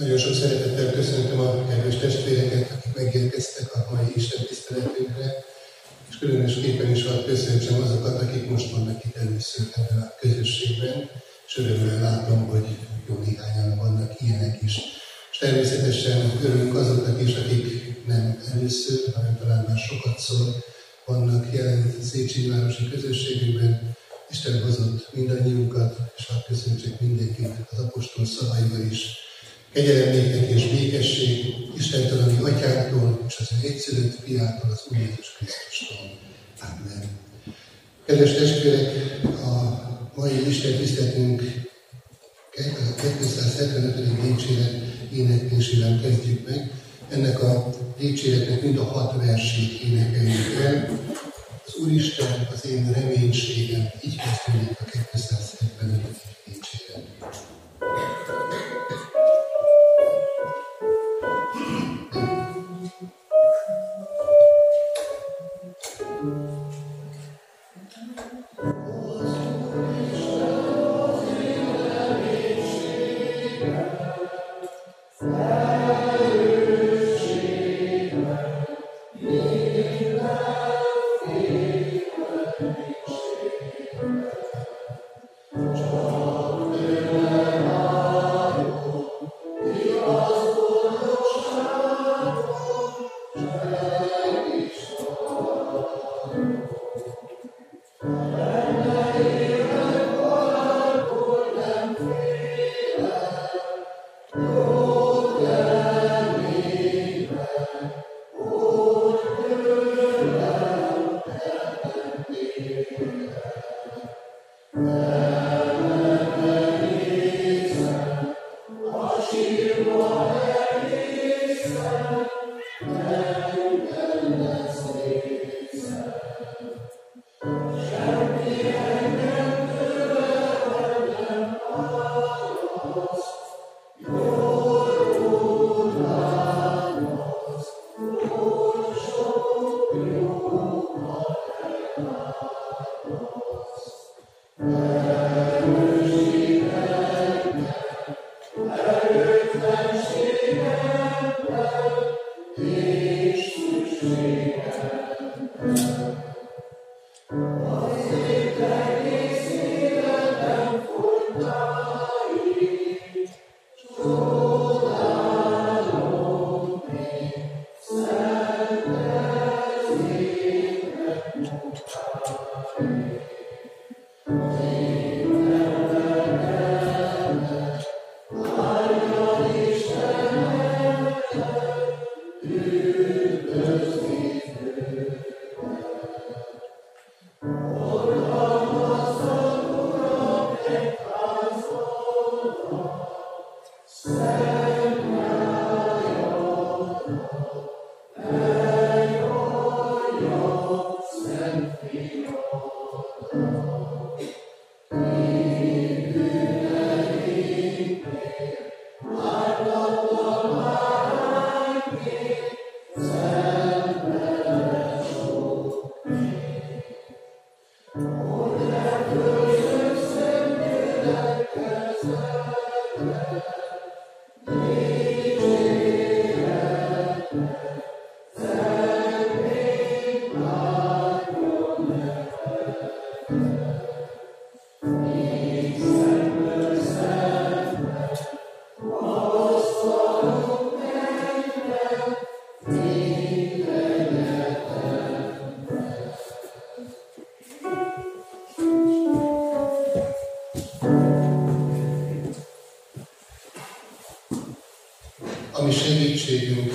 Nagyon sok szeretettel köszöntöm a kedves testvéreket, akik megérkeztek a mai Isten tiszteletünkre, és különösképpen is hadd köszöntsem azokat, akik most vannak itt először ebben a közösségben, és örömmel látom, hogy jó néhányan vannak ilyenek is. És természetesen örülünk azoknak is, akik nem először, hanem talán már sokat szól, vannak jelen Széchenyi városi közösségünkben. Isten hozott mindannyiunkat, és hadd köszöntsek mindenkit az apostol szavaival is, Kegyelem néktek és békesség Istentől, ami atyánktól, és az ő egyszülött fiától, az Úr Jézus Krisztustól. Amen. Kedves testvérek, a mai Isten tiszteletünk a 275. dicséret éneklésével kezdjük meg. Ennek a dicséretnek mind a hat versét énekeljük el. Az Úristen az én reménységem, így kezdődik a 275. dicséret. You.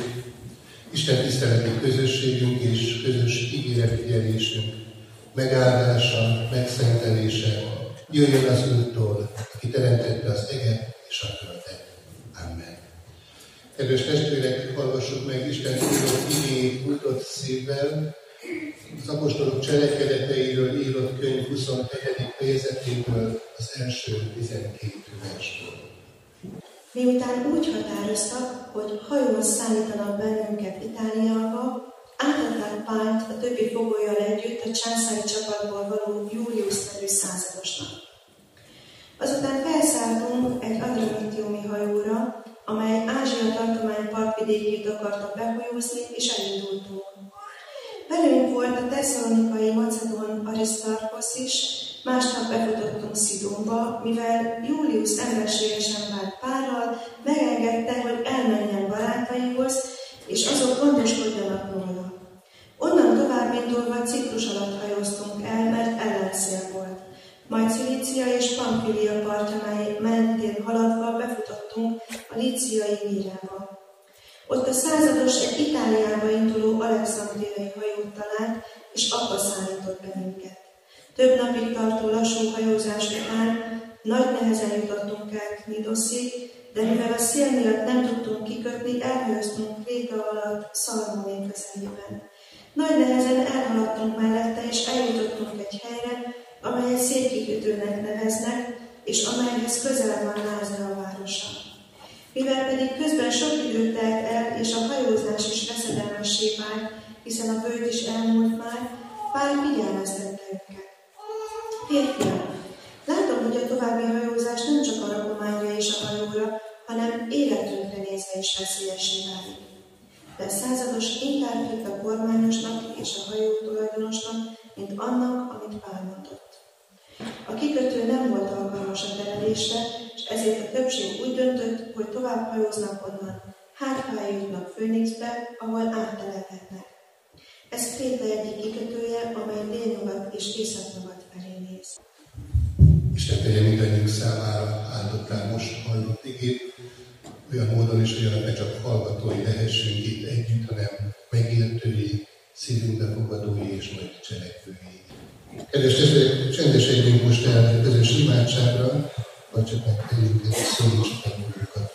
Befutottunk Szidonba, mivel Julius emberségesen vált párral, megengedte, hogy elmenjen barátaihoz, és azok gondoskodjanak róla. Onnan tovább indulva Ciprus alatt hajóztunk el, mert ellenszél volt. Majd Cilícia és Pamfilia partja mentén haladva befutottunk a líciai mírába. Ott a százados egy Itáliába induló alexandriai hajót talált, és abba szállított bennünket. Több napig tartó lassú hajózás után nagy nehezen jutottunk el Knidoszig, de mivel a szél miatt nem tudtunk kikötni, elhőztünk Kréta alatt Szalmoné közelében. Nagy nehezen elhaladtunk mellette, és eljutottunk egy helyre, amelyet szétkikötőnek neveznek, és amelyhez közel van Lázra városa. Mivel pedig közben sok idő telt el, és a hajózás is veszedelmessé vált, hiszen a bőt is elmúlt már, Pál figyelmeztette. Férfiak, látom, hogy a további hajózás nem csak a rakományra és a hajóra, hanem életünkre nézve is veszélyesé válik. De százados inkább hitt a kormányosnak és a hajó tulajdonosnak, mint annak, amit Pál mondott. A kikötő nem volt alkalmas a terelésre, és ezért a többség úgy döntött, hogy tovább hajóznak onnan, hát ha eljutnak Főnixbe, ahol áttelepednek. Ez Kréta egyik kikötője, amely délnyugat és északnyugat. Isten tegye mindannyiunk számára áldottál most hallott igét, olyan módon is, hogy ne csak hallgatói lehessünk itt együtt, hanem megértői, szívünkbe fogadói és majd cselekvői. Kedves testvérek, csendesedjünk most el közös imádságra, vagy csak megtegyünk egy szólítsuk a magunkat.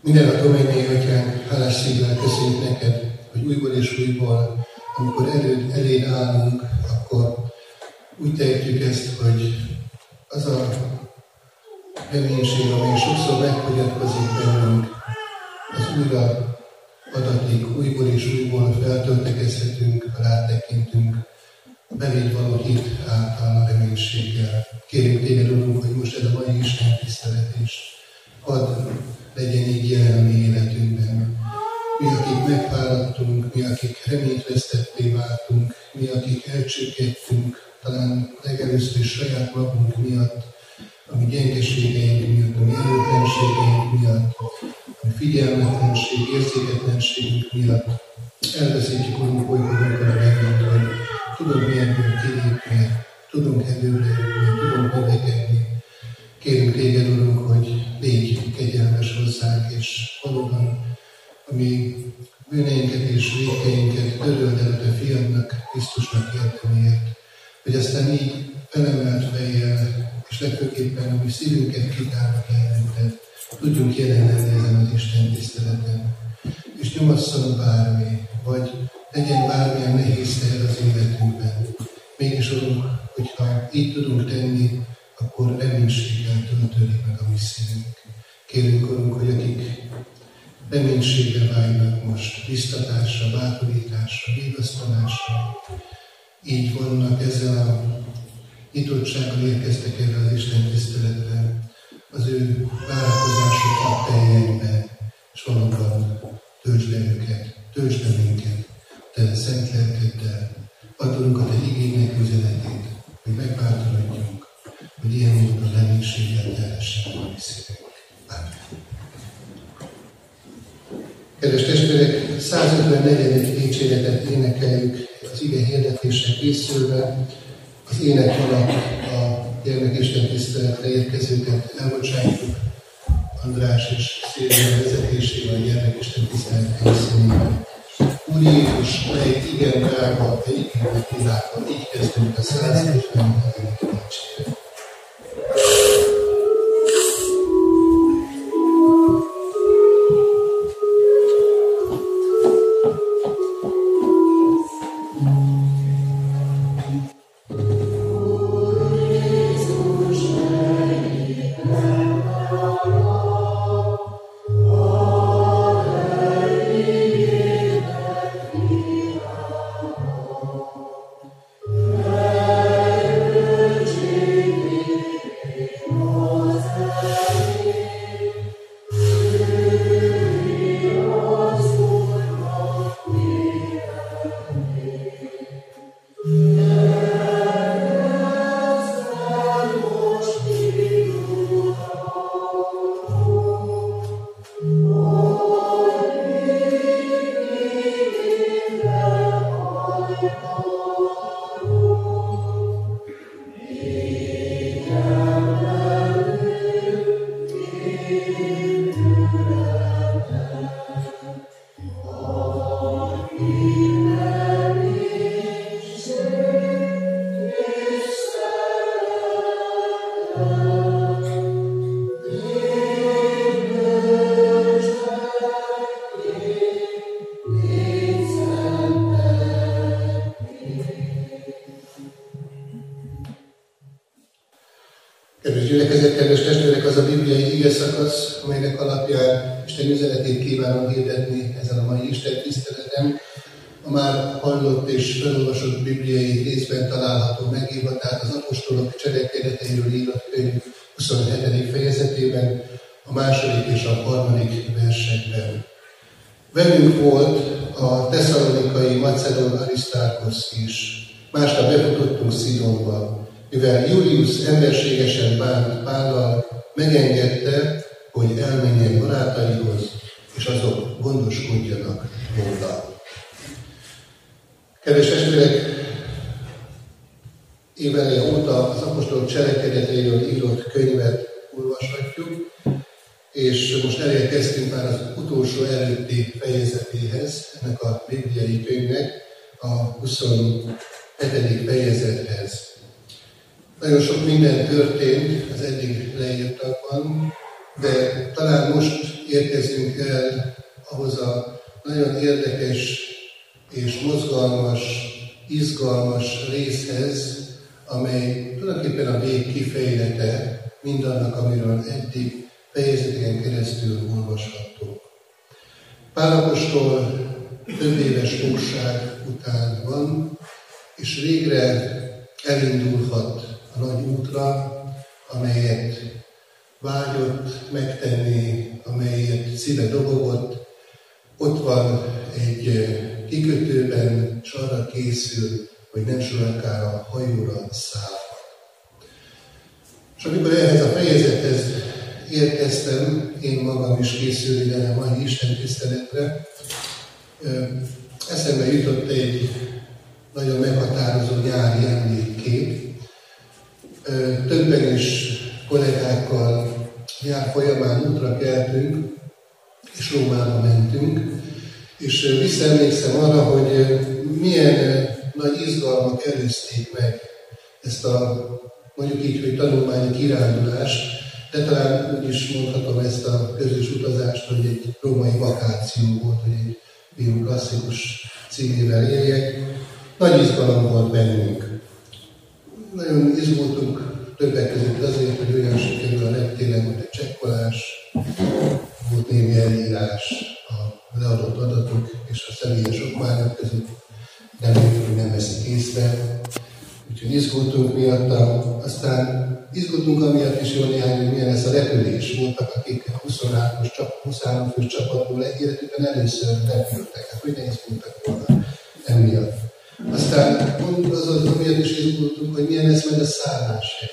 Minden a mennyei atyánk, hálás szívvel köszönjük neked, hogy újból és újból, amikor előd, eléd állunk, úgy tehetjük ezt, hogy az a reménység, amely sokszor megfogyatkozik bennünk, az újra adatik, újból és újból feltöltekezhetünk, rátekintünk, a beléd való hit által a reménységgel. Kérjük téged, Urunk, hogy most ez a mai Isten tisztelet is hadd legyen így jelen a mi életünkben. Mi, akik megfáradtunk, mi, akik reményt vesztetté váltunk, mi, akik elcsüggedtünk, talán legelőször is saját magunk miatt, a mi gyengeségeink miatt, a mi erőtlenségeink miatt, a mi figyelmetlenség, érzéketlenségünk miatt. Elveszítjük, Urunk, olykor a reményt, hogy tudunk milyenből kilépni, tudunk előre jutni, tudunk növekedni. Kérünk téged, Urunk, hogy légy kegyelmes hozzánk, és valóban a mi bűneinket és vékeinket töröld el a fiadnak, Krisztusnak érdemért, hogy aztán így felemelt fejjel, és legfőképpen mi szívünket kitárva előtted, tudjunk jelen lenni ezen az Isten tiszteleten. És nyomasszon bármi, vagy legyen bármilyen nehéz teher az életünkben. Mégis, Urunk, hogyha így tudunk tenni, akkor reménységgel töltődik meg a mi szívünk. Kérünk, Urunk, hogy akik reménységre vágynak most, biztatásra, bátorításra, vigasztalásra, így vannak ezzel a nyitottsággal érkeztek erre az Isten tiszteletre, az ő várakozásoknak teljen be, és valóban töltsd le őket, töltsd le minket, te szent lelkeddel, adunk a te igénynek üzenetét, hogy megváltorodjunk, hogy ilyen módon reménységgel telhessen a mi szívünk. Kedves testvérek, 154. dicséretet énekeljük az ige hirdetésre készülve. Az ének alatt a gyermekisten tiszteletre érkezőket elbocsátjuk. András és Szilvia vezetésével a gyermekisten tisztelet helyszínében. Úr Jézus, mely igen drága, igen világban, így kezdünk a 150. dicséret. szakasz, minden történt az eddig leírtakban, de talán most érkezünk el ahhoz a nagyon érdekes és mozgalmas, izgalmas részhez, amely tulajdonképpen a vég kifejlete mindannak, amiről eddig fejezeteken keresztül olvashattunk. Pálapostól több éves fogság után van, és végre elindulhat nagy útra, amelyet vágyott megtenni, amelyet szíve dobogott. Ott van egy kikötőben, és arra készül, hogy nem sorakára hajóra szállhat. És amikor ehhez a fejezethez érkeztem, én magam is készülni a mai Isten tiszteletre, eszembe jutott egy nagyon meghatározó nyári emlékkép, többen is kollégákkal jár folyamán útra keltünk, és Rómába mentünk, és visszaemlékszem arra, hogy milyen nagy izgalmak előzték meg ezt a mondjuk így, hogy tanulmányi kirándulást, de talán úgy is mondhatom ezt a közös utazást, hogy egy római vakáció volt, hogy egy ilyen klasszikus címével éljek. Nagy izgalom volt bennünk. Nagyon izgultunk többek között azért, hogy olyan sikerül a reptéren, volt egy csekkolás, volt némi elírás a leadott adatok és a személyes okmányok között, nem hogy nem veszik észre. Úgyhogy izgultunk miatta, aztán izgultunk amiatt is jó néhány, hogy milyen lesz a repülés. Voltak, akik 23 csap, 23 fős csapatból életükben először repültek. Hát hogy ne izgultak volna emiatt. Aztán az az, amiért is izgultunk, hogy milyen lesz majd a szálláshely,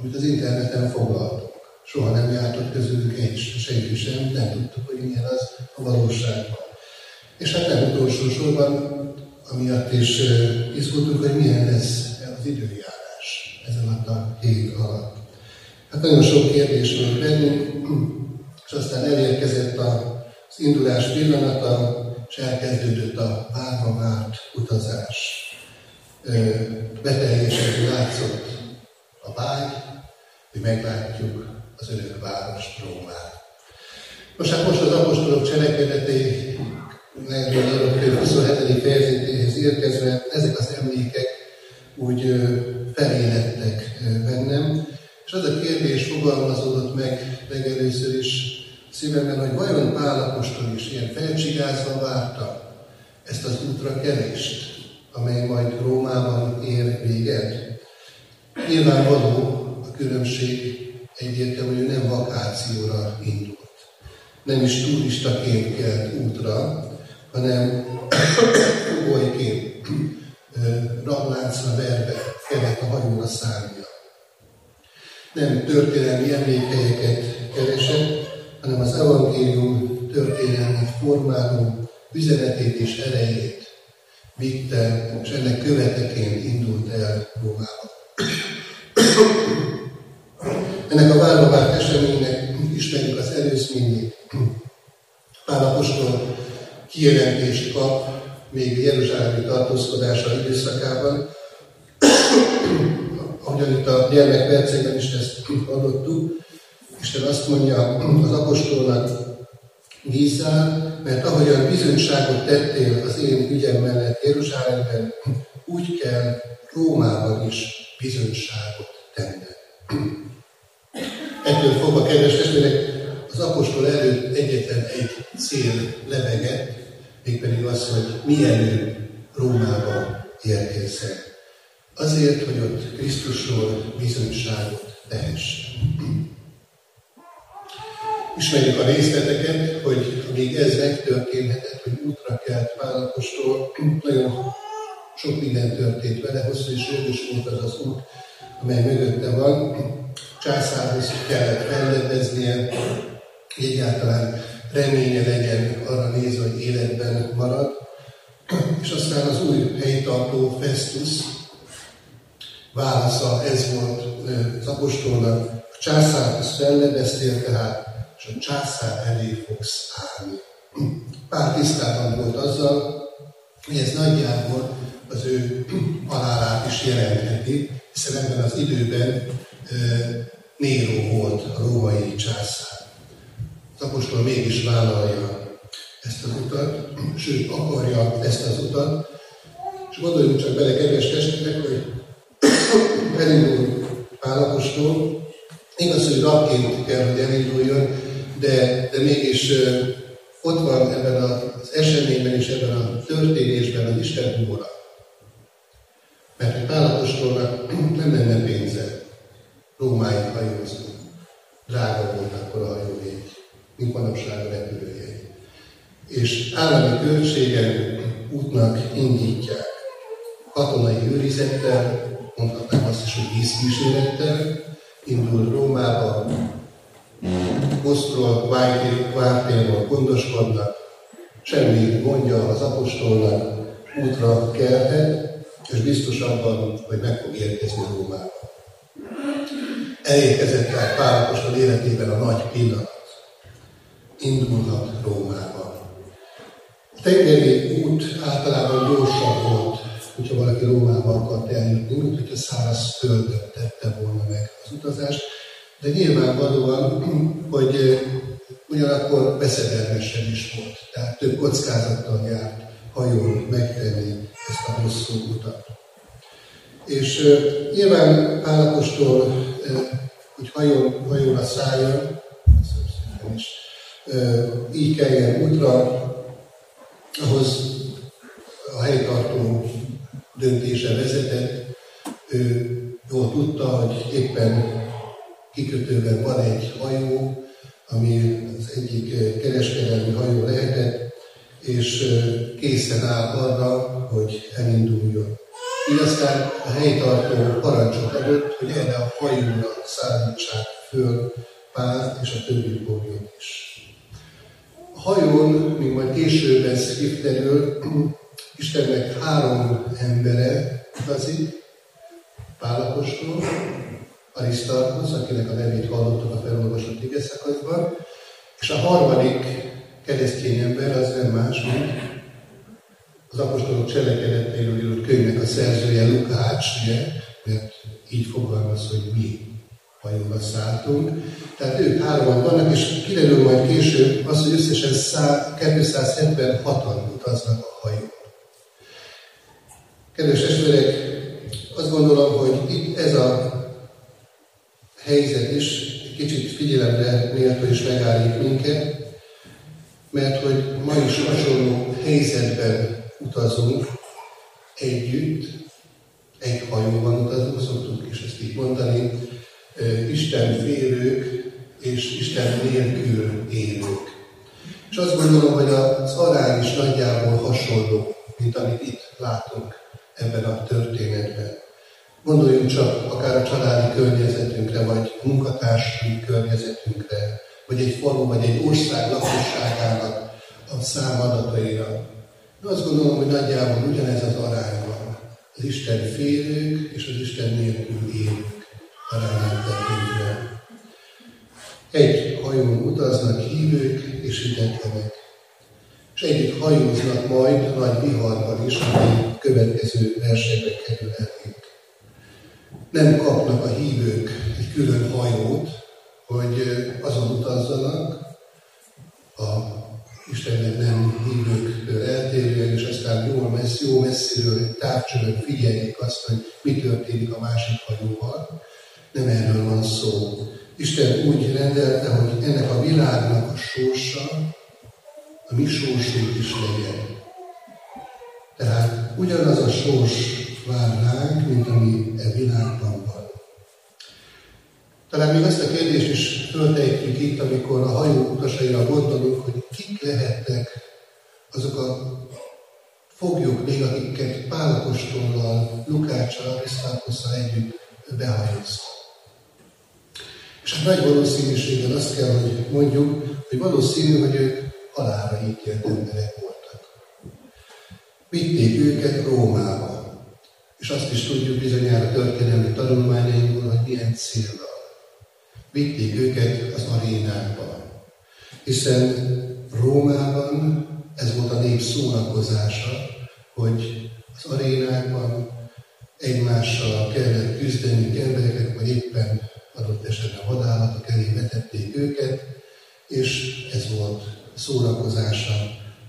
amit az interneten foglaltunk. Soha nem jártott közülük egy, senki sem, nem tudtuk, hogy milyen az a valóságban. És hát nem utolsó sorban, amiatt is izgultunk, hogy milyen lesz az időjárás ezen a hét alatt. Hát nagyon sok kérdés volt bennünk, és aztán elérkezett az indulás pillanata, és elkezdődött a várva várt utazás. Beteljesedni látszott a vágy, hogy meglátjuk az örök város Rómát. Most hát most az apostolok cselekedetei 27. fejezetéhez érkezve ezek az emlékek úgy felélettek bennem, és az a kérdés fogalmazódott meg legelőször is szívemben, hogy vajon Pálapostól is ilyen felcsigázva várta ezt az útra kerést, amely majd Rómában ér véget. Nyilvánvaló a különbség egyértelmű, hogy nem vakációra indult. Nem is turistaként kelt útra, hanem fogolyként rabláncra verve kellett a hajóra szállnia. Nem történelmi emlékelyeket keresett, hanem az evangélium történelmi formáló üzenetét és erejét vitte, és ennek követeként indult el Rómába. Ennek a várva eseménynek ismerjük az előzményét. Pál apostol kijelentést kap még Jeruzsálemi tartózkodása időszakában, ahogyan itt a gyermekpercekben is ezt hallottuk, Isten azt mondja az apostolnak, bízzál, mert ahogyan bizonyságot tettél az én ügyem mellett Jeruzsálemben, úgy kell Rómában is bizonyságot tenned. Ettől fogva, kedves testvérek, apostol előtt egyetlen egy cél lebegett, mégpedig az, hogy mielőbb Rómába érkezzen. Azért, hogy ott Krisztusról bizonyságot tehessen. Ismerjük a részleteket, hogy amíg ez megtörténhetett, hogy útra kelt Pálapostól, nagyon sok minden történt vele, hosszú és jogos volt az az út, amely mögötte van. Császárhoz kellett fellebeznie, egyáltalán reménye legyen arra nézve, hogy életben marad. És aztán az új helytartó Festus válasza ez volt az apostolnak, a császárhoz fellebeztél tehát, és a császár elé fogsz állni. Pár tisztában volt azzal, hogy ez nagyjából az ő halálát is jelentheti, hiszen ebben az időben Néró volt a római császár. Az apostol mégis vállalja ezt az utat, sőt akarja ezt az utat, és gondoljunk csak bele, kedves testvérek, hogy elindul Pálapostól, igaz, hogy rabként kell, hogy elinduljon, de, de mégis ott van ebben az eseményben és ebben a történésben az Isten humora. Mert egy Pálapostolnak nem lenne pénze Rómáig hajózni. Drága volt akkor a hajóvégy, mint manapság a repülőjegy. És állami költségen útnak indítják. Katonai őrizettel, mondhatnám azt is, hogy vízkísérettel, indul Rómába, Osztról, Kvártérról gondoskodnak, semmi gondja az apostolnak, útra kelhet, és biztos abban, hogy meg fog érkezni Rómába. Elérkezett tehát Pál apostol életében a nagy pillanat. Indulhat Rómába. A tengeri út általában gyorsabb volt, hogyha valaki Rómába akart eljutni, mint hogyha száraz földön tette volna meg az utazást, de nyilvánvalóan, hogy ugyanakkor veszedelmesen is volt. Tehát több kockázattal járt hajón megtenni ezt a hosszú utat. És nyilván Pálapostól, hogy hajón, hajóra szálljon, is, uh, így kelljen útra, ahhoz a helytartó döntése vezetett, ő jól tudta, hogy éppen kikötőben van egy hajó, ami az egyik kereskedelmi hajó lehetett, és készen áll arra, hogy elinduljon. Így aztán a helytartó parancsot adott, hogy erre a hajóra szállítsák föl Pált és a többi foglyot is. A hajón, még majd később ez kiderül, Istennek három embere utazik, Pálapostól, Arisztarkusz, akinek a nevét hallottuk a felolvasott igeszakaszban, és a harmadik keresztény ember az nem más, mint az apostolok cselekedeteiről írott könyvnek a szerzője Lukács, ugye, mert így fogalmaz, hogy mi hajóba szálltunk. Tehát ők hárman vannak, és kiderül majd később az, hogy összesen 276-an utaznak a hajón. Kedves testvérek, azt gondolom, hogy itt ez a helyzet is egy kicsit figyelemre méltó is megállít minket, mert hogy ma is hasonló helyzetben utazunk együtt, egy hajóban utazunk, szoktuk is ezt így mondani, Isten félők és Isten nélkül élők. És azt gondolom, hogy az arány is nagyjából hasonló, mint amit itt látunk ebben a történetben. Gondoljunk csak akár a családi környezetünkre, vagy munkatársi környezetünkre, vagy egy falu, vagy egy ország lakosságának a számadataira. De azt gondolom, hogy nagyjából ugyanez az arány van. Az Isten félők és az Isten nélkül élők arányát tekintve. Egy hajón utaznak hívők és hitetlenek. És együtt hajóznak majd nagy viharban is, ami következő versekbe kerül elénk nem kapnak a hívők egy külön hajót, hogy azon utazzanak, a Istennek nem hívőktől eltérően, és aztán jól messzi, jó messziről egy távcsövön figyeljék azt, hogy mi történik a másik hajóval. Nem erről van szó, Isten úgy rendelte, hogy ennek a világnak a sorsa a mi sorsunk is legyen. Tehát ugyanaz a sors vár ránk, mint ami e világban van. Talán még azt a kérdést is föltehetjük itt, amikor a hajó utasaira gondolunk, hogy kik lehetnek azok a foglyok még, akiket Pálapostollal, Lukáccsal, Arisztákosszal együtt behajóztak. És hát nagy valószínűséggel azt kell, hogy mondjuk, hogy valószínű, hogy ők halára ítélt emberek voltak. Vitték őket Rómába, és azt is tudjuk bizonyára történelmi tanulmányainkból, hogy milyen célra. Vitték őket az arénákba, hiszen Rómában ez volt a nép szórakozása, hogy az arénákban egymással kellett küzdeni embereket, vagy éppen adott esetben vadállatok elé vetették őket, és ez volt szórakozása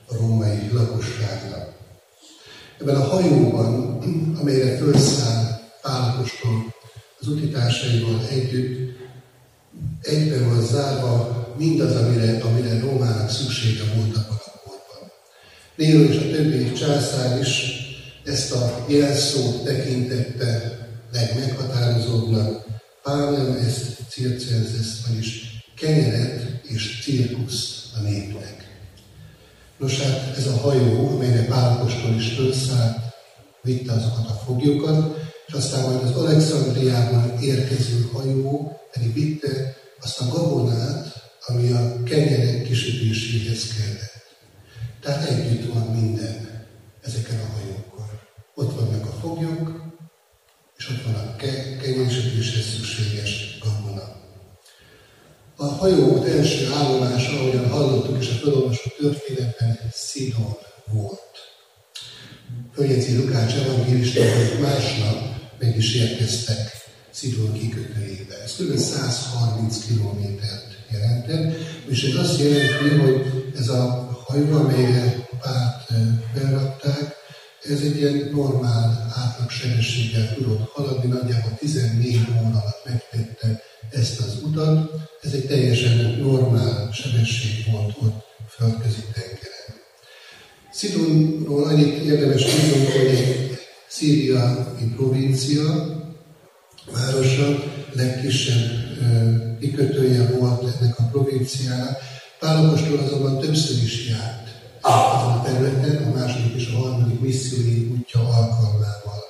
a római lakosságnak. Ebben a hajóban, amelyre felszáll Pálapostól az utitársaival együtt, egyben van zárva mindaz, amire, amire Rómának szüksége volt a korban. Néro és a többi császár is ezt a jelszót tekintette legmeghatározóbbnak, Pálem ezt circenzes, vagyis kenyeret és cirkuszt a népnek. Nos hát ez a hajó, amelyre Pálapostól is fölszállt, vitte azokat a foglyokat, és aztán majd az Alexandriában érkező hajó pedig vitte azt a gabonát, ami a kenyerek kisütéséhez kellett. Tehát együtt van minden ezeken a hajókon. Ott vannak a foglyok, és ott van a kenyérsütéshez szükséges gabona. A hajóút első állomása, ahogyan hallottuk és a felolvasott történetben, Szidon volt. Följegyzi Lukács evangélista, hogy másnap meg is érkeztek Szidon kikötőjébe. Ez kb. 130 kilométert jelentett, és ez azt jelenti, hogy ez a hajó, amelyre párt berakták, ez egy ilyen normál sebességgel tudott haladni, nagyjából 14 óra alatt megtette ezt az utat. Ez egy teljesen normál sebesség volt ott földközi tengeren. Szidonról annyit érdemes tudnunk, hogy egy szíriai provincia, városa, legkisebb kikötője volt ennek a provinciának. Pálapostól azonban többször is járt azon a területen, a második és a harmadik missziói útja alkalmával.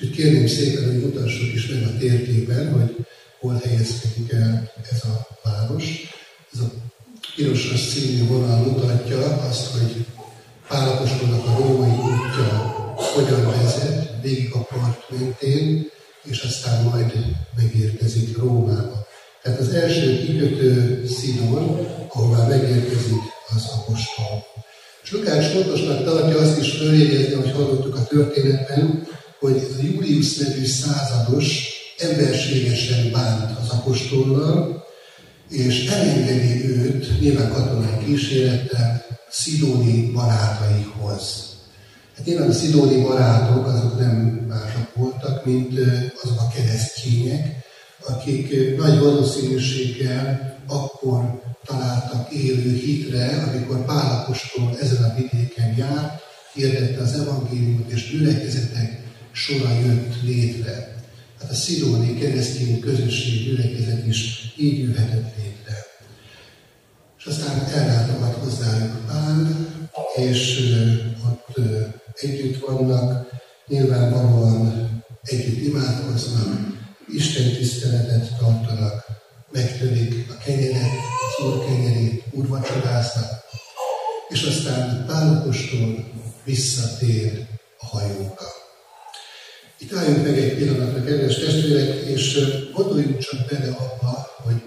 Itt kérném szépen, hogy mutassuk is meg a térképen, hogy hol helyezkedik el ez a város. Ez a pirosas színű vonal mutatja azt, hogy Pálapostolnak a római útja hogyan vezet, végig a part mentén, és aztán majd megérkezik Rómába. Tehát az első kikötő Szidon, ahová megérkezik az apostol. És Lukács fontosnak tartja azt is följegyezni, hogy hallottuk a történetben, hogy ez a Julius nevű százados emberségesen bánt az apostollal, és elengedi őt, nyilván katonai kísérettel, szidóni barátaihoz. Hát nyilván a szidóni barátok azok nem mások voltak, mint azok a keresztények, akik nagy valószínűséggel akkor találtak élő hitre, amikor Pálapostól ezen a vidéken járt, hirdette az evangéliumot, és gyülekezetek sora jött létre. Hát a szidóni keresztény közösség gyülekezet is így jöhetett létre. És aztán ellátogat hozzájuk Pál, és ott együtt vannak, nyilvánvalóan együtt imádkoznak, Isten tiszteletet tartanak, megtörik a kenyeret, az úr kenyerét, úrvacsoráznak, és aztán Pálokostól visszatér a hajóka. Itt álljunk meg egy pillanatra, kedves testvérek, és gondoljunk csak bele abba, hogy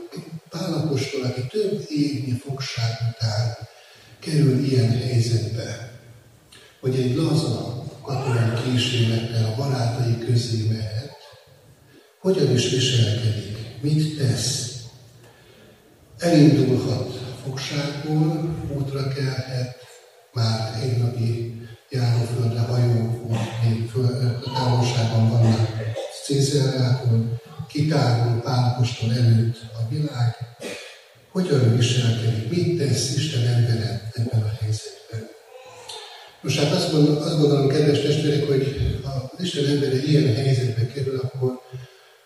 Pálapostól, aki több évnyi fogság után kerül ilyen helyzetbe, hogy egy laza katonai kísérlettel a barátai közé mehet, hogyan is viselkedik, mit tesz. Elindulhat fogságból, útra kelhet, már egy napi járóföldre hajó, még távolságban vannak Cézárától, kitárul Pálapostól előtt a világ, hogyan viselkedik, mit tesz Isten embere ebben a helyzetben. Most hát azt gondolom, azt gondolom kedves testvérek, hogy ha az Isten embere ilyen helyzetbe kerül, akkor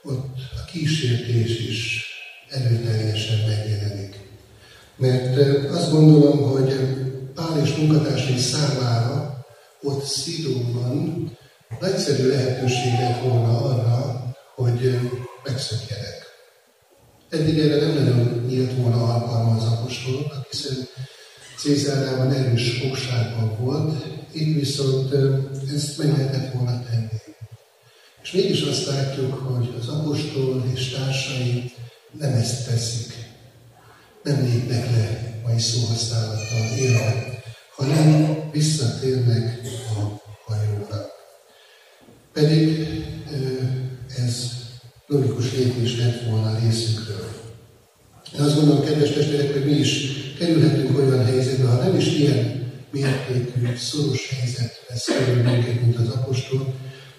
ott a kísértés is erőteljesen megjelenik. Mert azt gondolom, hogy Pál és munkatársai számára ott Szidóban nagyszerű lehetőség lett volna arra, hogy megszökjenek. Eddig erre nem nagyon nyílt volna alkalma az apostoloknak, hiszen Cézárában erős fogságban volt, itt viszont ezt meg lehetett volna tenni. És mégis azt látjuk, hogy az apostol és társai nem ezt teszik. Nem lépnek le mai szóhasználattal élve, hanem visszatérnek a hajóra. Pedig ez logikus lépés lett volna a részükről. Én azt gondolom, kedves testvérek, hogy mi is kerülhetünk olyan helyzetbe, ha nem is ilyen mértékű, szoros helyzet lesz körül minket, mint az apostol,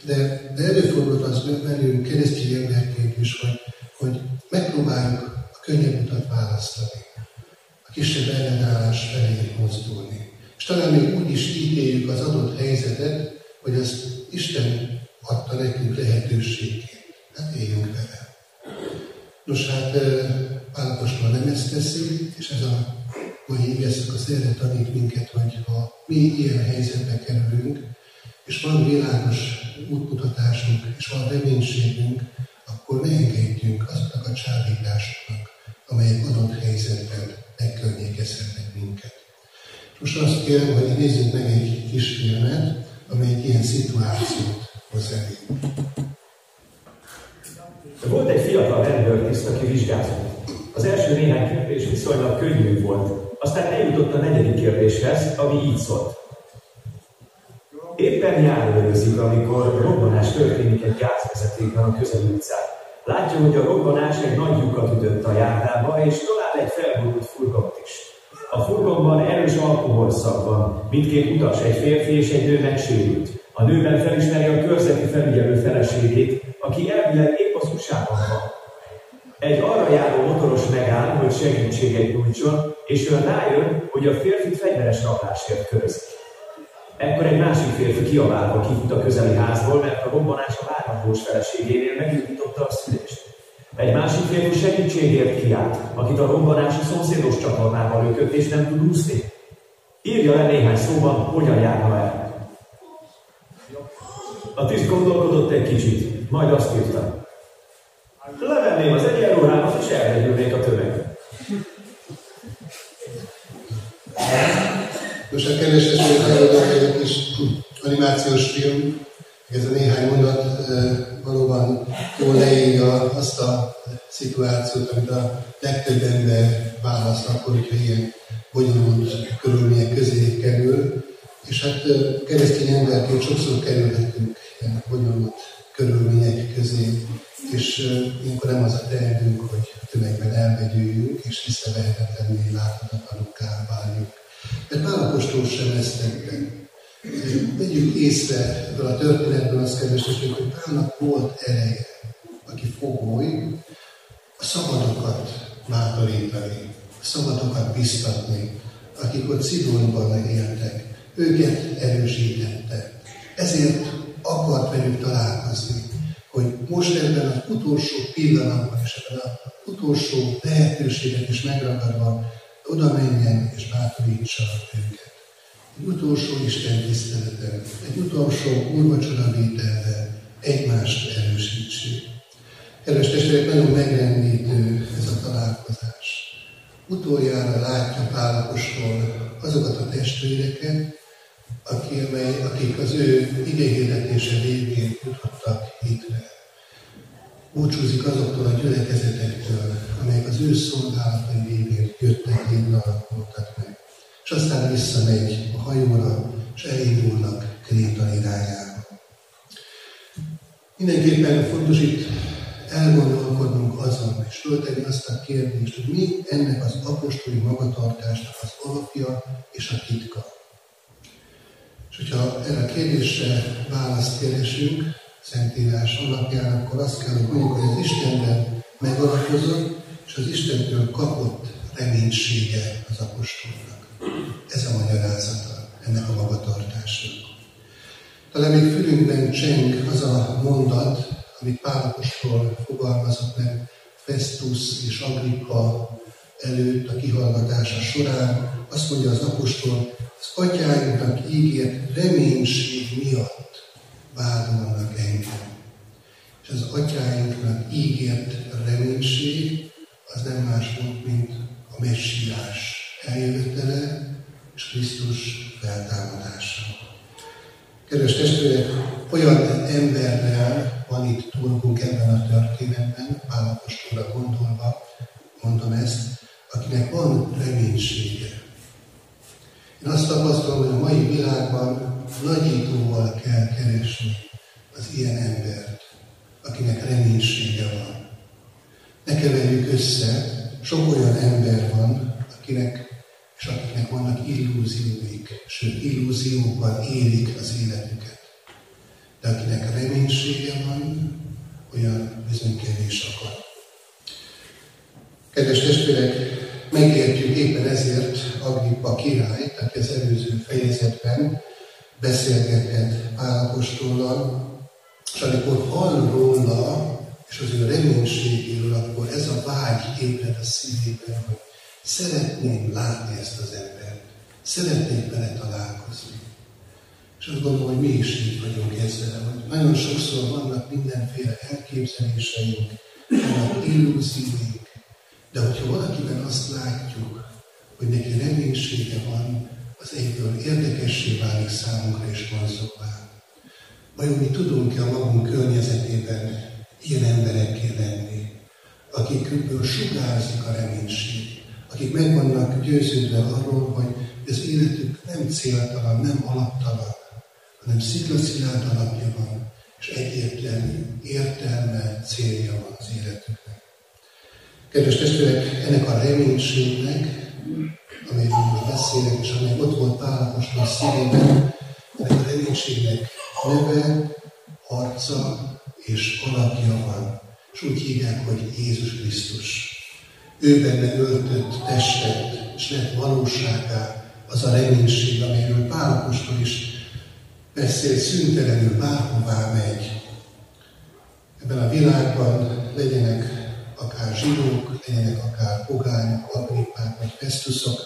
de, de előfordult az velünk keresztény emberként is, hogy, hogy megpróbáljuk a könnyebb utat választani, a kisebb ellenállás felé mozdulni. És talán még úgy is ítéljük az adott helyzetet, hogy az Isten adta nekünk lehetőségét. Hát éljünk vele. Nos hát Pálapostól nem ezt teszi, és ez a mai igeszak erre tanít minket, hogy ha mi ilyen helyzetbe kerülünk, és van világos útmutatásunk, és van reménységünk, akkor ne engedjünk azoknak a csábításoknak, amelyek adott helyzetben megkörnyékezhetnek minket. Most azt kérem, hogy nézzünk meg egy kis filmet, amely egy ilyen szituációt hoz elé. Volt egy fiatal rendőrtiszt, aki vizsgázott. Az első néhány kérdés viszonylag könnyű volt, aztán eljutott a negyedik kérdéshez, ami így szólt. Éppen járőrözik, amikor robbanás történik egy gázvezetékben a közeli utcán. Látja, hogy a robbanás egy nagy lyukat ütött a járdába, és talál egy felborult furgont. A furgonban erős alkoholszak van, mindkét utas, egy férfi és egy nő megsérült. A nőben felismeri a körzeti felügyelő feleségét, aki elvileg épp az usa van. Egy arra járó motoros megáll, hogy segítséget nyújtson, és ő rájön, hogy a férfit fegyveres rablásért körözik. Ekkor egy másik férfi kiabálva kifut a közeli házból, mert a robbanás a várandós feleségénél megjutította a szülést. Egy másik férfi segítségért kiállt, akit a robbanás a szomszédos csatornával lökött, és nem tud úszni. Írja le néhány szóban, hogyan járna el. A tiszt gondolkodott egy kicsit, majd azt írta. Levenném az egyenruhámat, és elvegyülnék a tömeg. Most a kedves testvérek egy kis animációs film, ez a néhány mondat valóban jól leírja azt a szituációt, amit a legtöbb ember választ akkor, hogyha ilyen bonyolult körülmények közé kerül. És hát keresztény emberként sokszor kerülhetünk ilyen bonyolult körülmények közé, és ilyenkor nem az a teendünk, hogy tömegben elvegyüljünk, és visszavehetetlenné láthatatlanukká váljunk. Mert Pálapostól sem ezt tette. Vegyük észre ebből a történetből azt kedves hogy Pálnak volt ereje, aki fogoly, a szabadokat bátorítani, a szabadokat biztatni, akik ott Szidonban éltek. Őket erősítette. Ezért akart velük találkozni, hogy most ebben az utolsó pillanatban és ebben az utolsó lehetőséget is megragadva oda menjen és bátorítsa őket. Utolsó Isten tiszteleten, egy utolsó úrvacsora vételre egymást erősítsük. Kedves testvérek, nagyon megrendítő ez a találkozás. Utoljára látja Pálapostól azokat a testvéreket, akik az ő igényhirdetése végén jutottak hitre. Búcsúzik azoktól a gyülekezetektől, amelyek az ő szolgálatai révén jöttek, indultak meg. És aztán visszamegy a hajóra, és elindulnak Kréta irányába. Mindenképpen fontos itt elgondolkodnunk azon, és föltenni azt a kérdést, hogy mi ennek az apostoli magatartásnak az alapja és a titka. És hogyha erre a kérdésre választ keresünk, Szentírás alapján, akkor azt kell, hogy mondjuk, hogy az Istenben megalapozott, és az Istentől kapott reménysége az apostolnak. Ez a magyarázata ennek a magatartásnak. Talán még fülünkben cseng az a mondat, amit Pál apostol fogalmazott meg Festus és Agrippa előtt a kihallgatása során. Azt mondja az apostol, az atyáinknak ígért reménység miatt vádolnak engem. És az atyáinknak ígért reménység az nem más volt, mint a messiás eljövetele és Krisztus feltámadása. Kedves testvérek, olyan emberrel van itt dolgunk ebben a történetben, Pálapostúra gondolva, mondom ezt, akinek van reménysége. Én azt tapasztalom, hogy a mai világban nagyítóval kell keresni az ilyen embert, akinek reménysége van. Ne keverjük össze, sok olyan ember van, akinek és akiknek vannak illúzióik, sőt illúziókkal élik az életüket. De akinek reménysége van, olyan bizony kevés akar. Kedves testvérek, megértjük éppen ezért Agrippa király, aki az előző fejezetben beszélgetett Pálapostollal, és amikor hall róla, és az ő reménységéről, akkor ez a vágy ébred a szívében, hogy Szeretném látni ezt az embert. Szeretnék vele találkozni. És azt gondolom, hogy mi is így vagyunk ezzel, hogy nagyon sokszor vannak mindenféle elképzeléseink, vannak illúzióink, de hogyha valakiben azt látjuk, hogy neki reménysége van, az egyből érdekessé válik számunkra és vonzóvá. Vajon mi tudunk-e a magunk környezetében ilyen emberekké lenni, akikből sugárzik a reménység, akik meg vannak győződve arról, hogy az életük nem céltalan, nem alaptalan, hanem sziklaszilárd alapja van, és egyértelmű értelme, célja van az életüknek. Kedves testvérek, ennek a reménységnek, most beszélek, és amely ott volt Pálapostól szívében, ennek a reménységnek neve, arca és alapja van. És úgy hívják, hogy Jézus Krisztus ő benne öltött testet, és lett valóságá az a reménység, amelyről Pálapostól is beszél, szüntelenül bárhová megy. Ebben a világban legyenek akár zsidók, legyenek akár pogányok, agrippák vagy festusok,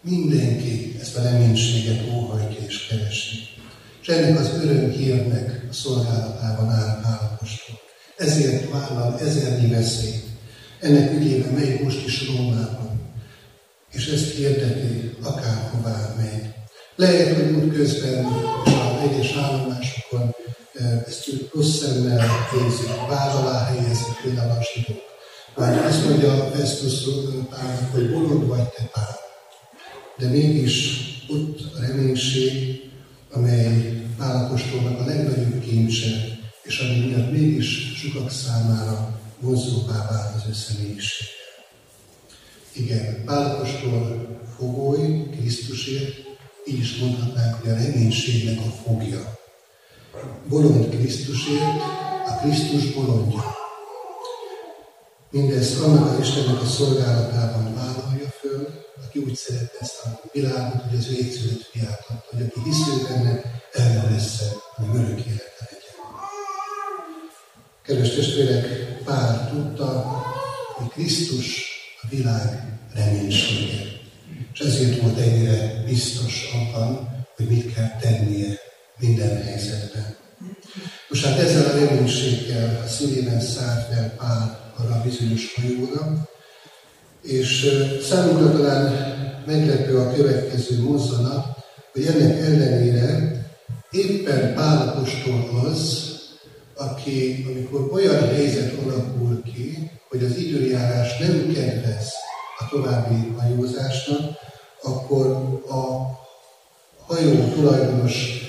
mindenki ezt a reménységet óhajtja és keresi. És ennek az öröm hírnek a szolgálatában áll Pálapostól. Ezért vállal ezernyi veszélyt, ennek ügyében megy most is Rómában. És ezt hirdeti, akárhová megy. Lehet, hogy út közben és a egyes állomásokon e, ezt rossz szemmel nézik, vád alá helyezik például a zsidók. Vagy azt mondja Festus Pálnak, hogy bolond vagy te Pál. De mégis ott a reménység, amely Pálapostolnak a legnagyobb kincse, és ami miatt mégis sokak számára vonzóvá vált az ő személyisége. Igen, Pálapostól fogoly Krisztusért, így is mondhatnánk, hogy a reménységnek a fogja. Bolond Krisztusért, a Krisztus bolondja. Mindezt annak az Istennek a szolgálatában vállalja föl, aki úgy szerette ezt a világot, hogy az ő egyszülött fiát adta, hogy aki hisz benne, el nem lesz, hanem örök élete legyen. Kedves testvérek, Pál tudta, hogy Krisztus a világ reménysége. És ezért volt ennyire biztos abban, hogy mit kell tennie minden helyzetben. Most hát ezzel a reménységgel a szívében szállt fel Pál arra a bizonyos hajóra, és számunkra talán meglepő a következő mozzanat, hogy ennek ellenére éppen Pál apostol az, aki, amikor olyan helyzet alakul ki, hogy az időjárás nem kedvez a további hajózásnak, akkor a hajó tulajdonos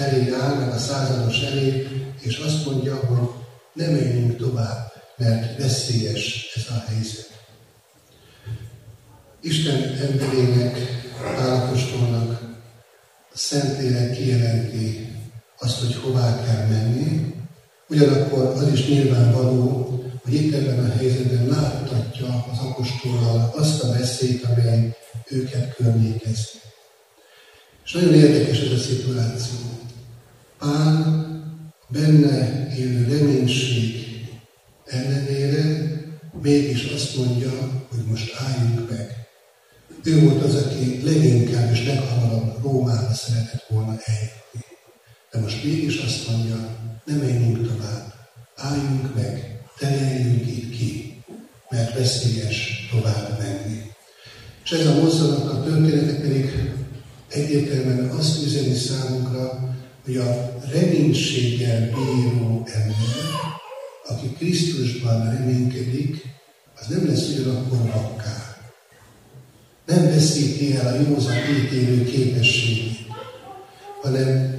elé áll, meg a százados elé, és azt mondja, hogy nem menjünk tovább, mert veszélyes ez a helyzet. Isten emberének, állapostolnak a Szentlélek kijelenti azt, hogy hová kell menni, ugyanakkor az is nyilvánvaló, hogy itt ebben a helyzetben láttatja az apostollal azt a veszélyt, amely őket környékezi. És nagyon érdekes ez a szituáció. Pál benne élő reménység ellenére mégis azt mondja, hogy most álljunk meg. Ő volt az, aki leginkább és leghamarabb Rómába szeretett volna eljutni. De most mégis azt mondja, ne menjünk tovább, álljunk meg, tereljünk itt ki, mert veszélyes tovább menni. És ez a mozzanat a történetek pedig egyértelműen azt üzeni számunkra, hogy a reménységgel bíró ember, aki Krisztusban reménykedik, az nem lesz ugyanakkor vakká. Nem veszíti el a józan ítélő képességét, hanem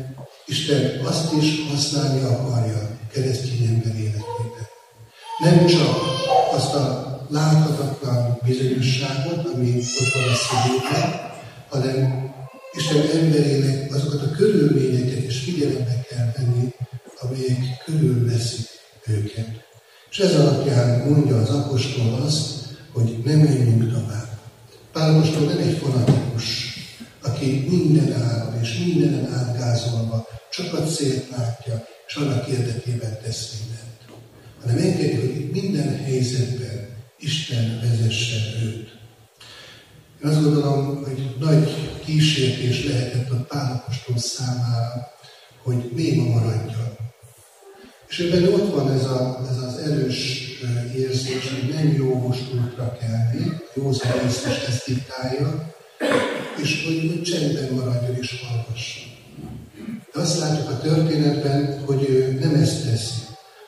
Isten azt is használni akarja keresztény ember életében. Nem csak azt a láthatatlan bizonyosságot, ami ott van a szívében, hanem Isten emberének azokat a körülményeket is figyelembe kell venni, amelyek körülveszik őket. És ez alapján mondja az apostol azt, hogy ne menjünk tovább. Pál apostol nem egy fanatikus, aki minden áron és mindenen átgázolva csak a célt látja, és annak érdekében tesz mindent. Hanem engedi, hogy minden helyzetben Isten vezesse őt. Én azt gondolom, hogy nagy kísértés lehetett a pálapostól számára, hogy néma maradjon. És ebben ott van ez, a, ez az erős érzés, hogy nem jó útra kelni, jó ész is ezt diktálja, és hogy, csendben maradjon és hallgasson. De azt látjuk a történetben, hogy ő nem ezt teszi,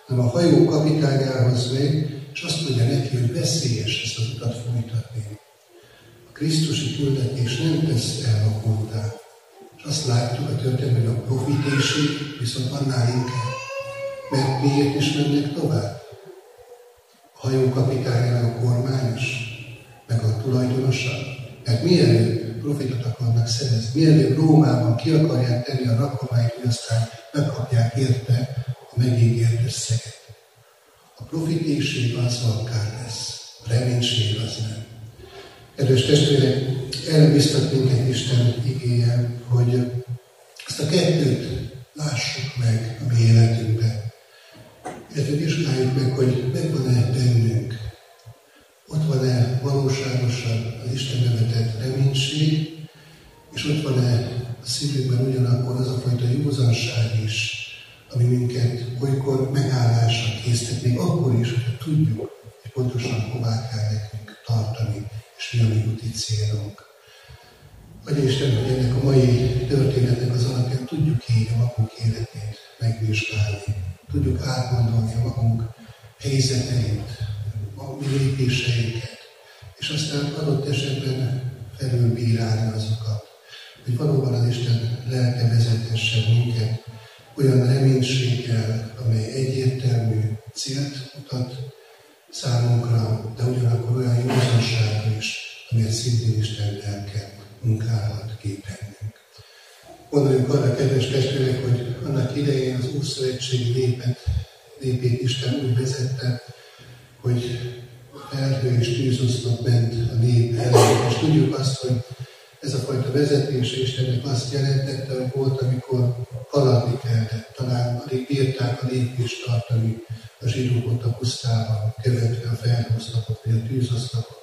hanem a hajó kapitányához megy, és azt mondja neki, hogy veszélyes ezt az utat folytatni. A Krisztusi küldetés nem tesz elvakultá. És azt látjuk a történetben, hogy a profitési viszont annál inkább. Mert miért is mennek tovább? A hajó kapitányának a kormányos, meg a tulajdonosa. Mert mielőtt profitot akarnak szerezni, mielőtt Rómában ki akarják tenni a rakományt, hogy aztán megkapják érte a megígért összeget. A profitésség az akár lesz, a reménység az nem. Kedves testvérek, erre biztat minket Isten igéje, hogy ezt a kettőt lássuk meg a mi életünkben. Illetve vizsgáljuk meg, hogy megvan-e bennünk, ott van-e valóságosan az Isten nevetett reménység, és ott van-e a szívünkben ugyanakkor az a fajta józanság is, ami minket olykor megállásra késztet, még akkor is, hogy tudjuk, hogy pontosan hová kell nekünk tartani, és mi a mi úti célunk. Vagy Isten, hogy ennek a mai történetnek az alapján tudjuk így a magunk életét megvizsgálni, tudjuk átgondolni a magunk helyzeteit, a mi lépéseinket, és aztán adott esetben felülbírálni azokat, hogy valóban az Isten lelke vezetesse minket olyan reménységgel, amely egyértelmű célt mutat számunkra, de ugyanakkor olyan józanságra is, amelyet szintén Isten lelke munkálhat ki bennünk. Gondoljunk arra, kedves testvérek, hogy annak idején az Úrszövetségi népet, népét Isten úgy vezette, hogy felhő és tűzoszlop ment a nép ellen, és tudjuk azt, hogy ez a fajta vezetése Istennek azt jelentette, hogy volt, amikor haladni kellett, talán alig bírták a lépést tartani a zsidók ott a pusztában, követve a felhoztakot, vagy a tűzoszlakot.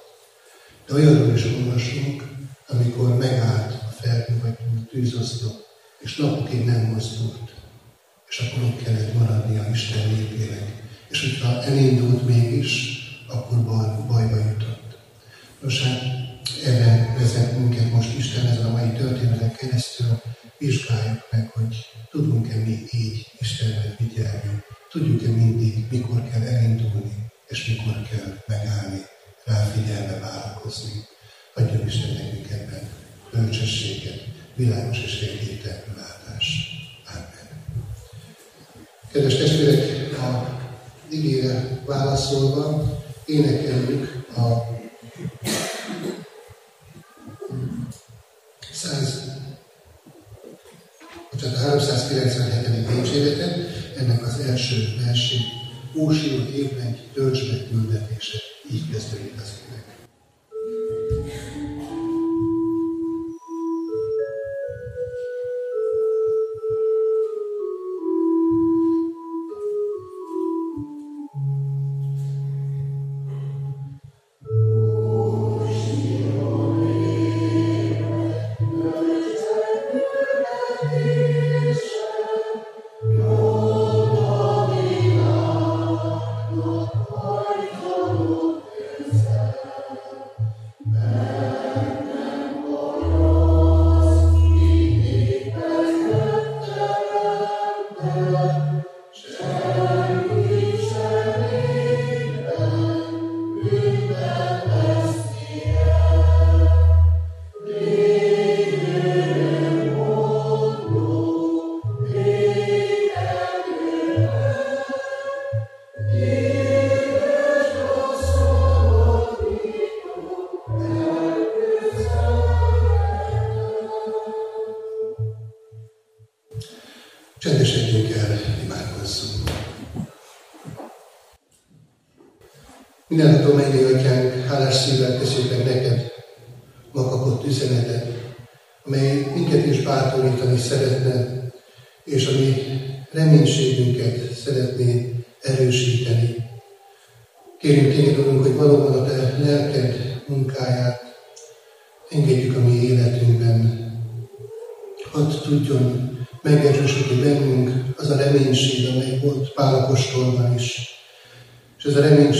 De olyanról is olvasunk, amikor megállt a felhő vagy a tűzoszlop, és napokig nem mozdult, és akkor ott kellett maradnia Isten népének. És hogyha elindult mégis, akkor bajba jutott. Nos hát erre vezet minket most Isten ezen a mai történeten keresztül, vizsgáljuk meg, hogy tudunk-e mi így Istenre figyelni, tudjuk-e mindig, mikor kell elindulni, és mikor kell megállni, ráfigyelve várakozni. Adjon Isten nekünk ebben bölcsességet, világos és egyértelmű látást. Amen. Kedves testvérek, a igére válaszolva énekeljük a 100 tehát a 397. dicséretet, ennek az első versét, Ósió évben töltsd meg küldetése. Így kezdődik az ének.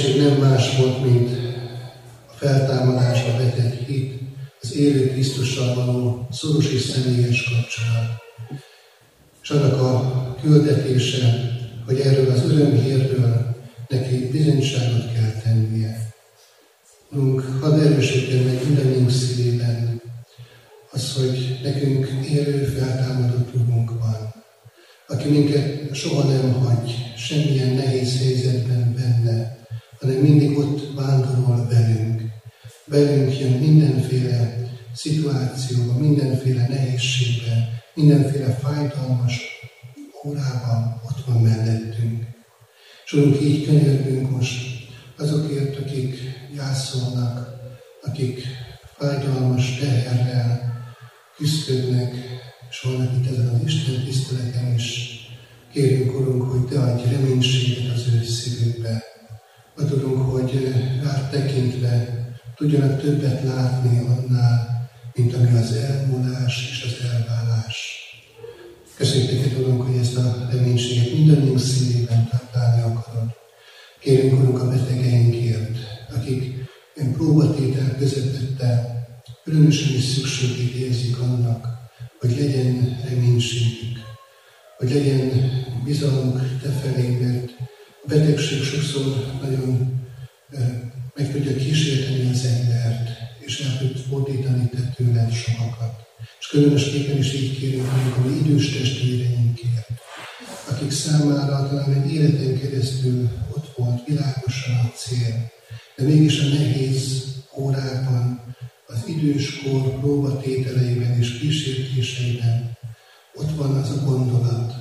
Reménység nem más volt, mint a feltámadásra vetett hit, az élő Krisztussal való szoros és személyes kapcsolat. És annak a küldetése, hogy erről az örömhírről neki bizonyságot kell tennie. Urunk, hadd erősítjen meg mindannyiunk szívében az, hogy nekünk élő, feltámadott Urunk van, aki minket soha nem hagy semmilyen nehéz helyzetben benne, hanem mindig ott vándorol velünk. Velünk jön mindenféle szituációban, mindenféle nehézségben, mindenféle fájdalmas órában ott van mellettünk. És úgy így könyörgünk most azokért, akik gyászolnak, akik fájdalmas teherrel küzdködnek, és vannak itt ezen az Isten tiszteleten is. Kérünk, Urunk, hogy Te adj reménységet az ő szívükbe. Ad, Urunk, hogy rád tekintve tudjanak többet látni annál, mint ami az elmúlás és az elvállás. Köszönjük neked, Urunk, hogy ezt a reménységet mindannyiunk szívében tartani akarod. Kérünk, Urunk, a betegeinkért, akik ilyen próbatétel közepette különösen is szükségét érzik annak, hogy legyen reménységük, hogy legyen bizalmuk te felé, mert betegség sokszor nagyon meg tudja kísérteni az embert, és el tud fordítani tőled sokakat. És különösképpen is így kérünk, hogy a mi idős testvéreinkért, akik számára talán egy életen keresztül ott volt világosan a cél, de mégis a nehéz órákban az időskor próbatételeiben és kísértéseiben ott van az a gondolat,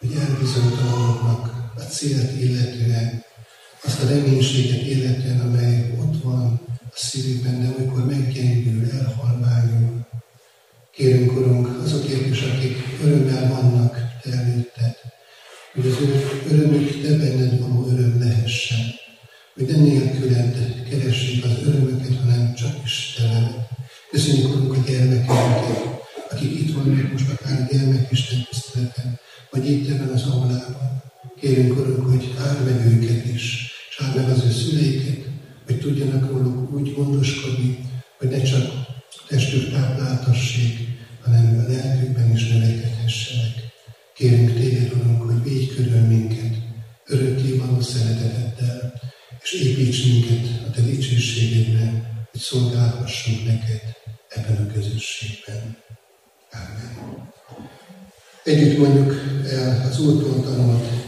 hogy elbizonytalanodnak a célt illetően, azt a reménységet illetően, amely ott van a szívükben, de amikor meggyengül, elhalványul. Kérünk, Urunk, azokért is, akik örömmel vannak Te előtted, hogy az örömük Te benned való öröm lehessen, hogy ne nélküled keressék az örömöket, hanem csak is Te veled. Köszönjük, Urunk, a gyermekeinket, akik itt vannak most akár gyermekisten tiszteleten, vagy itt ebben az aulában. Kérünk, Urunk, hogy áld meg őket is, és áld meg az ő szüleiket, hogy tudjanak róluk úgy gondoskodni, hogy ne csak testük tápláltassék, hanem a lelkükben is növekedhessenek. Kérünk Téged, Urunk, hogy védj körül minket, örökké való szereteteddel, és építs minket a Te dicsőségedre, hogy szolgálhassunk neked ebben a közösségben. Amen. Együtt mondjuk el az Úrtól tanult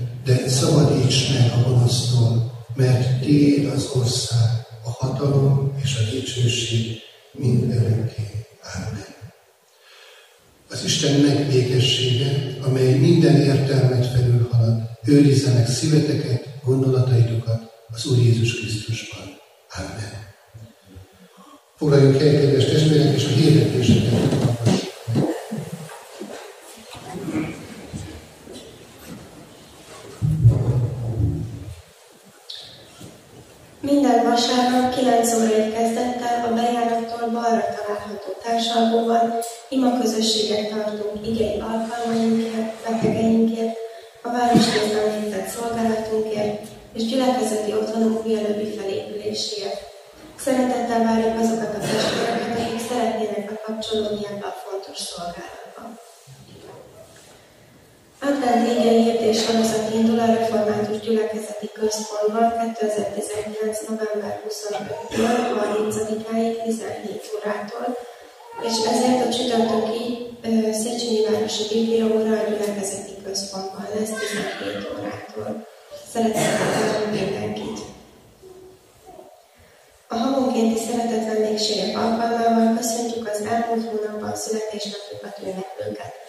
de szabadíts meg a gonosztól, mert Tiéd az ország, a hatalom és a dicsőség mind örökké. Amen. Az Isten megbékessége, amely minden értelmet felülhalad, őrizze meg szíveteket, gondolataitokat az Úr Jézus Krisztusban. Amen. Foglaljunk el, kedves testvérek, és a hirdetéseket hallgassuk Minden vasárnap 9 órai kezdettel a bejárattól balra található társalgóban ima közösséget tartunk igei alkalmainkért, betegeinkért, a városrészben végzett szolgálatunkért és gyülekezeti otthonunk mielőbbi felépüléséért. Szeretettel várjuk azokat a testvéreket, akik szeretnének bekapcsolódni ebbe a fontos szolgálatba. Advent égei hirtés sorozat indul a Református Gyülekezeti Központban 2019. november 25-től 30-áig 17 órától, és ezért a csütörtöki Széchenyi Városi Biblióra a Gyülekezeti Központban lesz 17 órától. Szeretettel várunk mindenkit! A havonkénti szeretett vendégségek alkalmával köszöntjük az elmúlt hónapban születésnapjukat ünnepőket.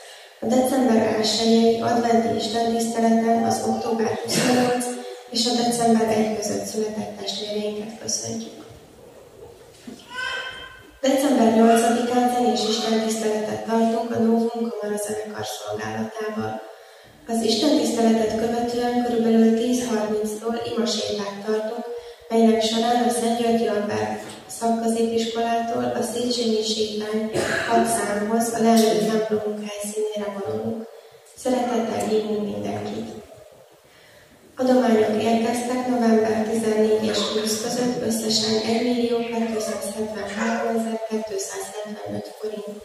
A december 1 adventi istentiszteleten az október 28 és a december 1 között született testvéreinket köszöntjük. December 8-án zenés istentiszteletet tartunk a Novum Kamara zenekar szolgálatával. Az istentiszteletet követően kb. 10.30-tól imasétát tartunk, melynek során a Szent Györgyi Albert szakközépiskolától a Széchenyi sétány 6 számhoz a lelői templomunk helyszínére vonulunk. Szeretettel hívunk mindenkit! Adományok érkeztek november 14 és 20 között összesen 1 millió 273 275 forint.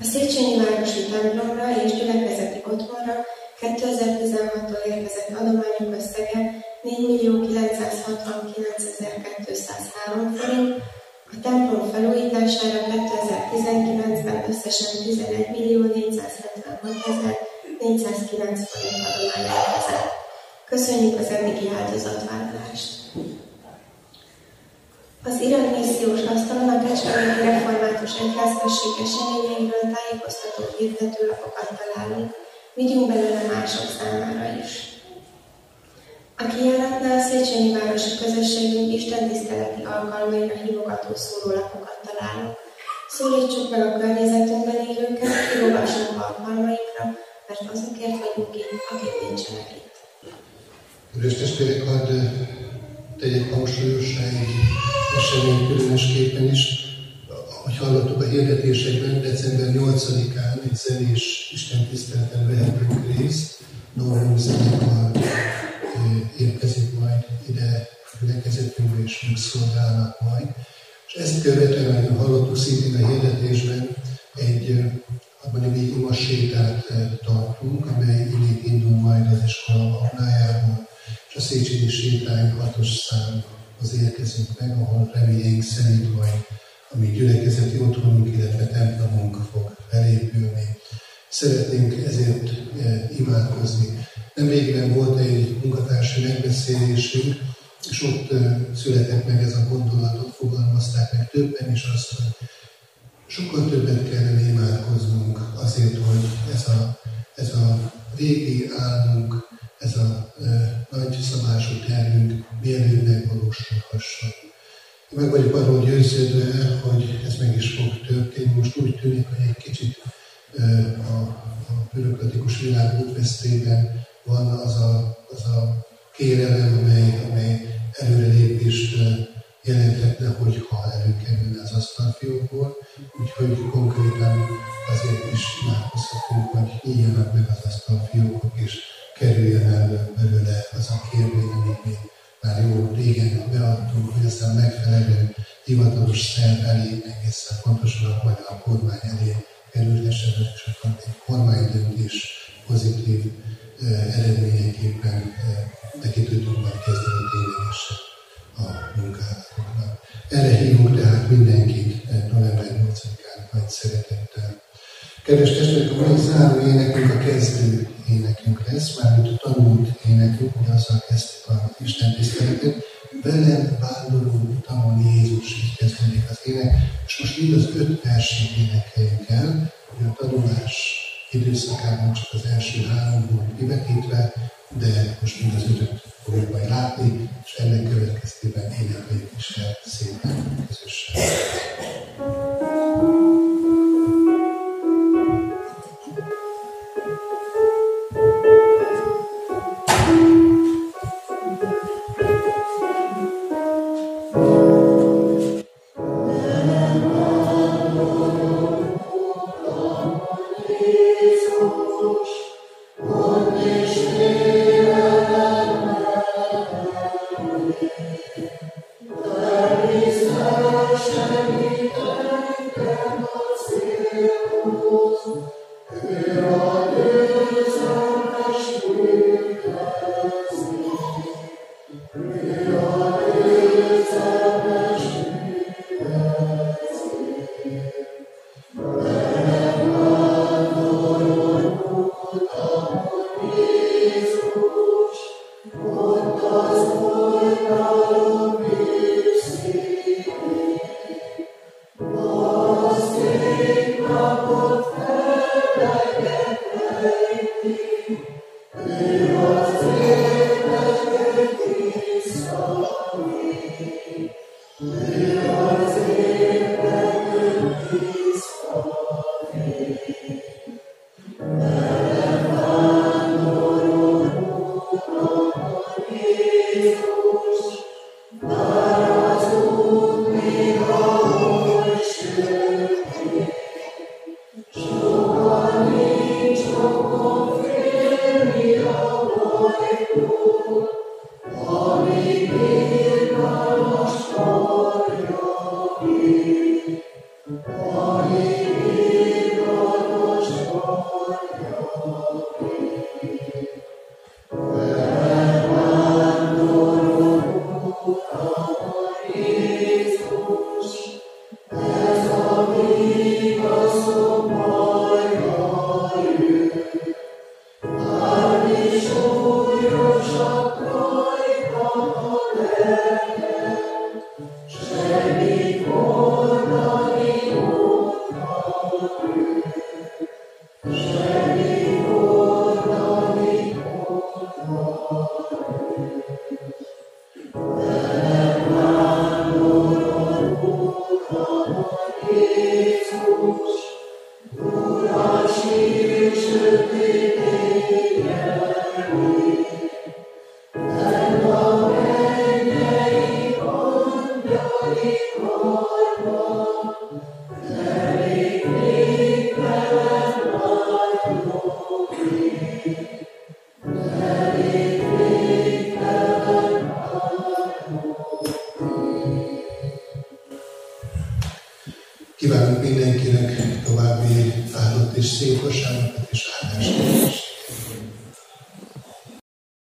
A Széchenyi Városi templomra és gyülekezeti otthonra 2016-tól érkezett adományok összege 4.969.203 forint, a templom felújítására 2019-ben összesen 11.476.409 forint adomány érkezett. Köszönjük az eddigi áldozatvállalást! Az Irán missziós asztalon a Kecskeméti Református Egyházközség eseményeiről tájékoztató hirdetőlapokat találunk, vigyünk belőle mások számára is. A kijáratnál Széchenyi Városi Közösségünk Isten tiszteleti alkalmaira hívogató szórólapokat találunk. Szólítsuk meg a környezetünkben élőket, hívogassunk alkalmainkra, mert azokért vagyunk itt, akik nincsenek itt. Kedves testvérek, hadd tegyek hangsúlyosra egy esemény különösképpen is, ahogy hallottuk a hirdetésekben, december 8-án egy zenés istentiszteleten vehetünk részt, Novum zenekar érkezik majd ide gyülekezetünkbe és megszolgálnak majd. És ezt követően, hallottuk szintén a hirdetésben, egy abban egy ima sétát tartunk, amely innét indul majd az iskola aulájából, és a Széchenyi sétány hatos számhoz érkezünk meg, ahol reményeink szerint majd a mi gyülekezeti otthonunk, illetve templomunk fog felépülni. Szeretnénk ezért imádkozni. Nemrégiben volt egy munkatársi megbeszélésünk, és ott született meg ez a gondolatot, fogalmazták meg többen is azt, hogy sokkal többet kellene imádkoznunk azért, hogy ez a, ez a régi álmunk, ez a e, nagy szabású tervünk mielőbb megvalósulhasson. Én meg vagyok arról győződve, hogy ez meg is fog történni. Most úgy tűnik, hogy egy kicsit e, a, a bürokratikus világ útvesztében van az a, az a kérelem, amely, amely előrelépést jelenthetne, hogyha előkerülne az asztalfiókból. Úgyhogy konkrétan azért is imádkozhatunk, hogy nyíljanak meg az asztalfiókok, és kerüljen el belőle az a kérvény, amit mi már jó régen beadtunk, hogy aztán megfelelő hivatalos szerv elé, egészen pontosan a magyar kormány elé kerülhessen, és akkor egy kormánydöntés pozitív eredményeképpen tudunk majd kezdeni ténylegesen a munkálatoknak. Erre hívunk tehát mindenkit november 8-án nagy szeretettel. Kedves testvérek, a mai záró énekünk a kezdő énekünk lesz, mármint a tanult énekünk, hogy azzal kezdtük a Isten tiszteletet. Velem vándoró utamon Jézus, így kezdődik az ének, és most mind az öt versig énekeljük el, hogy a tanulás időszakában csak az első három volt kivetítve, de most mind az ötöt fogjuk majd látni, és ennek következtében énekeljük is el szépen közösen. Oh.